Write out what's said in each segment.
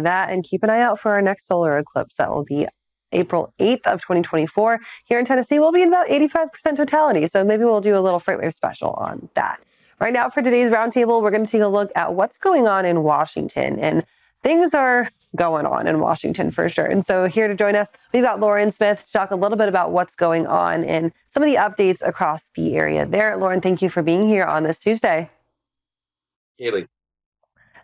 that and keep an eye out for our next solar eclipse that will be April 8th of 2024. Here in Tennessee, we'll be in about 85% totality. So maybe we'll do a little FreightWaves special on that. Right now, for today's roundtable, we're going to take a look at what's going on in Washington. And things are going on in Washington for sure. And so here to join us, we've got Loren Smith to talk a little bit about what's going on and some of the updates across the area there. Loren, thank you for being here on this Tuesday. Haley.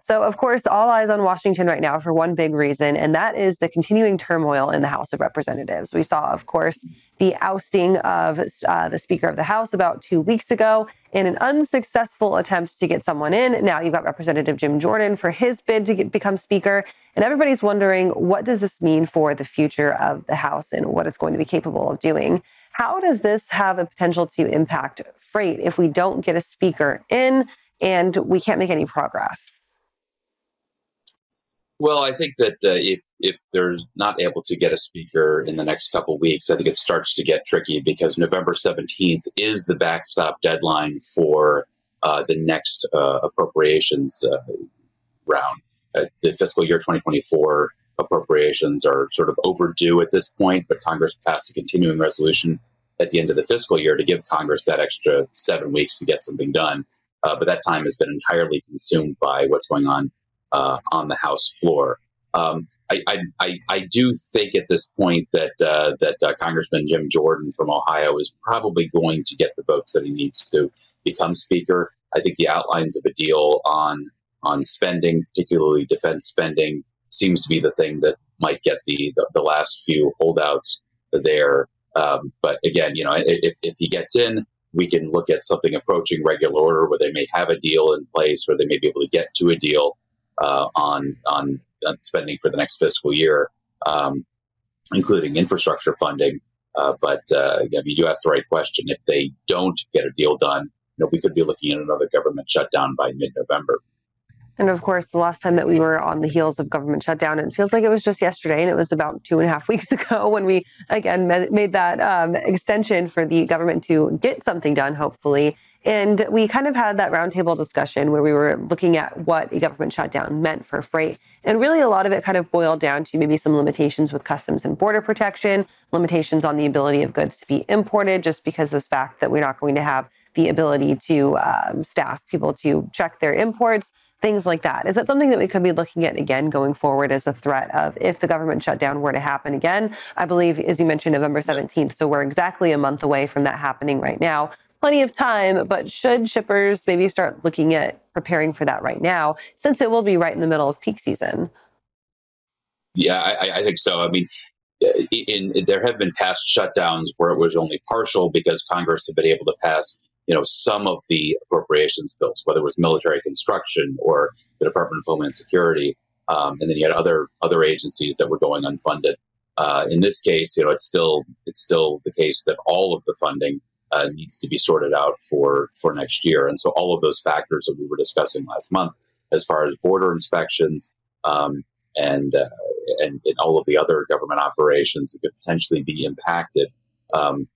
So, of course, all eyes on Washington right now for one big reason, and that is the continuing turmoil in the House of Representatives. We saw, of course, the ousting of uh, the Speaker of the House about two weeks ago in an unsuccessful attempt to get someone in. Now you've got Representative Jim Jordan for his bid to get, become Speaker, and everybody's wondering what does this mean for the future of the House and what it's going to be capable of doing. How does this have a potential to impact freight if we don't get a speaker in and we can't make any progress? Well, I think that uh, if if they're not able to get a speaker in the next couple weeks, I think it starts to get tricky because November seventeenth is the backstop deadline for uh, the next uh, appropriations uh, round. Uh, the fiscal year twenty twenty four appropriations are sort of overdue at this point, but Congress passed a continuing resolution at the end of the fiscal year to give Congress that extra seven weeks to get something done. Uh, but that time has been entirely consumed by what's going on uh, on the House floor. Um, I, I, I, do think at this point that uh, that uh, Congressman Jim Jordan from Ohio is probably going to get the votes that he needs to become Speaker. I think the outlines of a deal on on spending, particularly defense spending, seems to be the thing that might get the the, the last few holdouts there. Um, but again, you know, if, if he gets in, we can look at something approaching regular order where they may have a deal in place or they may be able to get to a deal uh, on, on spending for the next fiscal year, um, including infrastructure funding. Uh, but uh, I mean, you asked the right question. If they don't get a deal done, you know, we could be looking at another government shutdown by mid-November. And of course, the last time that we were on the heels of government shutdown, it feels like it was just yesterday, and it was about two and a half weeks ago when we again made that um, extension for the government to get something done, hopefully. And we kind of had that roundtable discussion where we were looking at what a government shutdown meant for freight. And really, a lot of it kind of boiled down to maybe some limitations with customs and border protection, limitations on the ability of goods to be imported, just because of the fact that we're not going to have the ability to um, staff people to check their imports, things like that. Is that something that we could be looking at again going forward as a threat of if the government shutdown were to happen again? I believe, as you mentioned, November 17th. So we're exactly a month away from that happening right now plenty of time, but should shippers maybe start looking at preparing for that right now, since it will be right in the middle of peak season? Yeah, I, I think so. I mean, in, in, there have been past shutdowns where it was only partial because Congress had been able to pass, you know, some of the appropriations bills, whether it was military construction or the Department of Homeland Security, um, and then you had other other agencies that were going unfunded. Uh, in this case, you know, it's still it's still the case that all of the funding uh, needs to be sorted out for for next year. And so all of those factors that we were discussing last month, as far as border inspections um, and, uh, and, and all of the other government operations that could potentially be impacted. Um,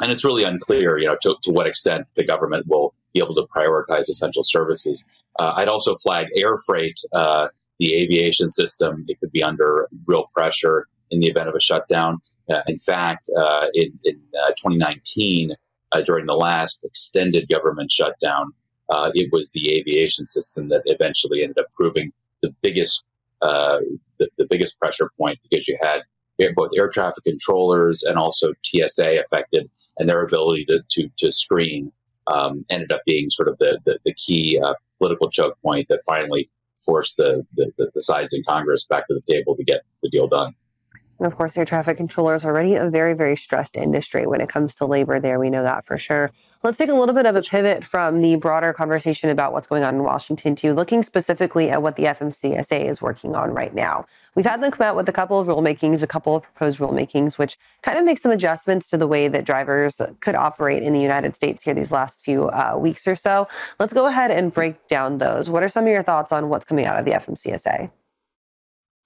and it's really unclear, you know, to, to, what extent the government will be able to prioritize essential services. Uh, I'd also flag air freight, uh, the aviation system. It could be under real pressure in the event of a shutdown. Uh, in fact, uh, in, in uh, 2019, uh, during the last extended government shutdown, uh, it was the aviation system that eventually ended up proving the biggest uh, the, the, biggest pressure point because you had both air traffic controllers and also TSA affected, and their ability to to, to screen um, ended up being sort of the the, the key political choke point that finally forced the, the the sides in Congress back to the table to get the deal done. And of course, air traffic controllers are already a very, very stressed industry when it comes to labor there. We know that for sure. Let's take a little bit of a pivot from the broader conversation about what's going on in Washington to looking specifically at what the FMCSA is working on right now. We've had them come out with a couple of rulemakings, a couple of proposed rulemakings, which kind of make some adjustments to the way that drivers could operate in the United States here these last few uh, weeks or so. Let's go ahead and break down those. What are some of your thoughts on what's coming out of the FMCSA?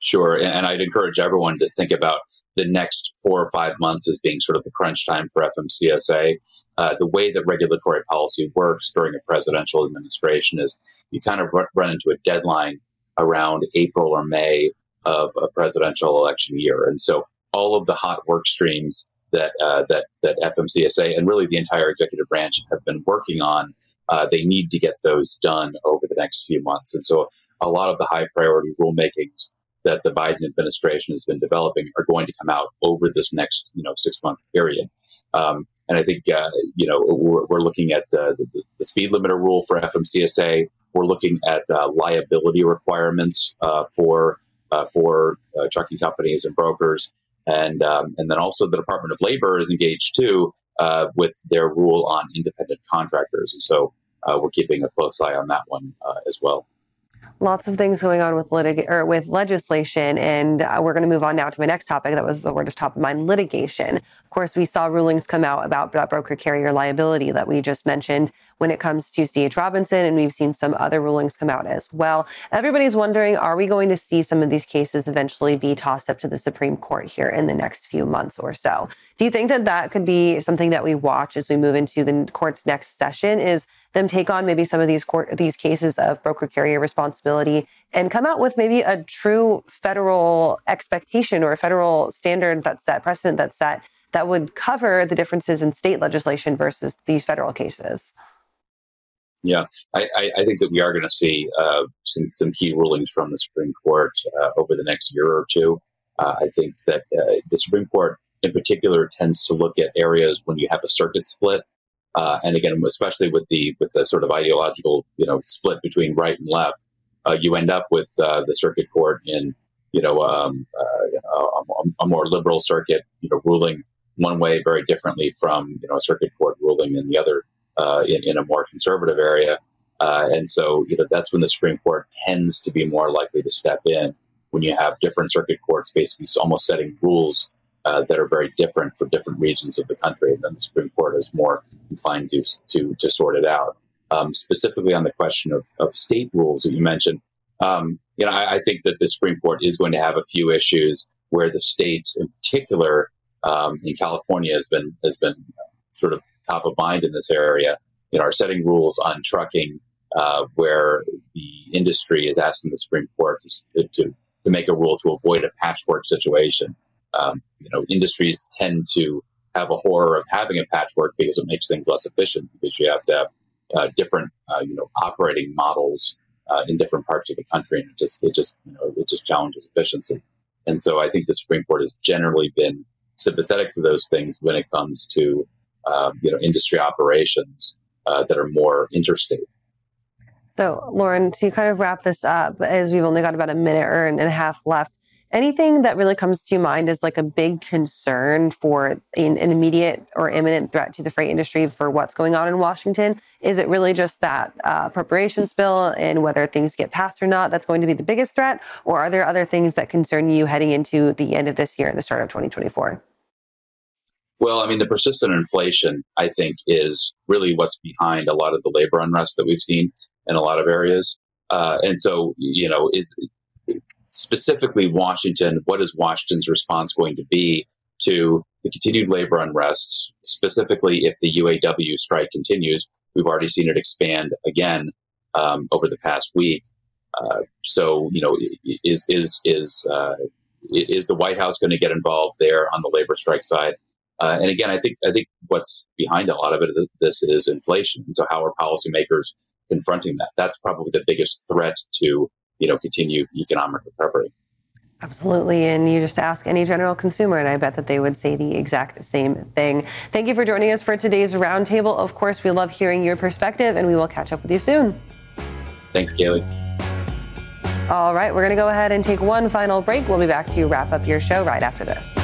Sure. And I'd encourage everyone to think about the next four or five months as being sort of the crunch time for FMCSA. Uh, the way that regulatory policy works during a presidential administration is you kind of run into a deadline around April or May of a presidential election year. And so all of the hot work streams that uh, that that FMCSA and really the entire executive branch have been working on, uh, they need to get those done over the next few months. And so a lot of the high priority rulemakings that the Biden administration has been developing are going to come out over this next you know six month period. Um, and I think uh, you know we're, we're looking at the, the, speed limiter rule for FMCSA. We're looking at uh, liability requirements uh, for uh, for uh, trucking companies and brokers, and um, and then also the Department of Labor is engaged too uh, with their rule on independent contractors, and so we're keeping a close eye on that one as well lots of things going on with litig- or with legislation, and uh, we're going to move on now to my next topic. That was the word of top of mind: litigation. Of course, we saw rulings come out about broker carrier liability that we just mentioned when it comes to CH Robinson, and we've seen some other rulings come out as well. Everybody's wondering: Are we going to see some of these cases eventually be tossed up to the Supreme Court here in the next few months or so? Do you think that that could be something that we watch as we move into the court's next session? Is them take on maybe some of these court, these cases of broker carrier responsibility and come out with maybe a true federal expectation or a federal standard that's set, precedent that's set that would cover the differences in state legislation versus these federal cases. Yeah, I, I think that we are going to see uh, some, some key rulings from the Supreme Court uh, over the next year or two. Uh, I think that uh, the Supreme Court, in particular, tends to look at areas when you have a circuit split uh, and again, especially with the with the sort of ideological you know split between right and left, uh, you end up with the circuit court in you know um, a, a, more liberal circuit, you know, ruling one way very differently from you know a circuit court ruling in the other uh, in, in, a more conservative area. Uh, and so, you know, that's when the Supreme Court tends to be more likely to step in when you have different circuit courts basically almost setting rules uh, that are very different for different regions of the country. And then the Supreme Court is more inclined to, to, to sort it out. Um, specifically on the question of, of state rules that you mentioned, um, you know, I, I, think that the Supreme Court is going to have a few issues where the states, in particular, um, in California, has been has been sort of top of mind in this area. You know, are setting rules on trucking uh, where the industry is asking the Supreme Court to, to, to make a rule to avoid a patchwork situation um, you know, industries tend to have a horror of having a patchwork because it makes things less efficient because you have to have uh, different, uh, you know, operating models uh, in different parts of the country, and it just, it just, you know, it just challenges efficiency. And so, I think the Supreme Court has generally been sympathetic to those things when it comes to, um, you know, industry operations uh, that are more interstate. So, Loren, to kind of wrap this up, as we've only got about a minute or and a half left, anything that really comes to mind as like a big concern for an, an, immediate or imminent threat to the freight industry for what's going on in Washington? Is it really just that uh, appropriations bill and whether things get passed or not that's going to be the biggest threat? Or are there other things that concern you heading into the end of this year and the start of 2024? Well, I mean, the persistent inflation, I think, is really what's behind a lot of the labor unrest that we've seen in a lot of areas. Uh, and so, you know, is specifically Washington, what is Washington's response going to be to the continued labor unrest, specifically if the UAW strike continues? We've already seen it expand again um, over the past week. Uh, so, you know, is is is uh, is the White House going to get involved there on the labor strike side? Uh, and again, I think I think what's behind a lot of it, this is inflation. And so, how are policymakers confronting that? That's probably the biggest threat to you know, continue economic recovery. Absolutely. And you just ask any general consumer, and I bet that they would say the exact same thing. Thank you for joining us for today's roundtable. Of course, we love hearing your perspective, and we will catch up with you soon. Thanks, Kaylee. All right, we're going to go ahead and take one final break. We'll be back to wrap up your show right after this.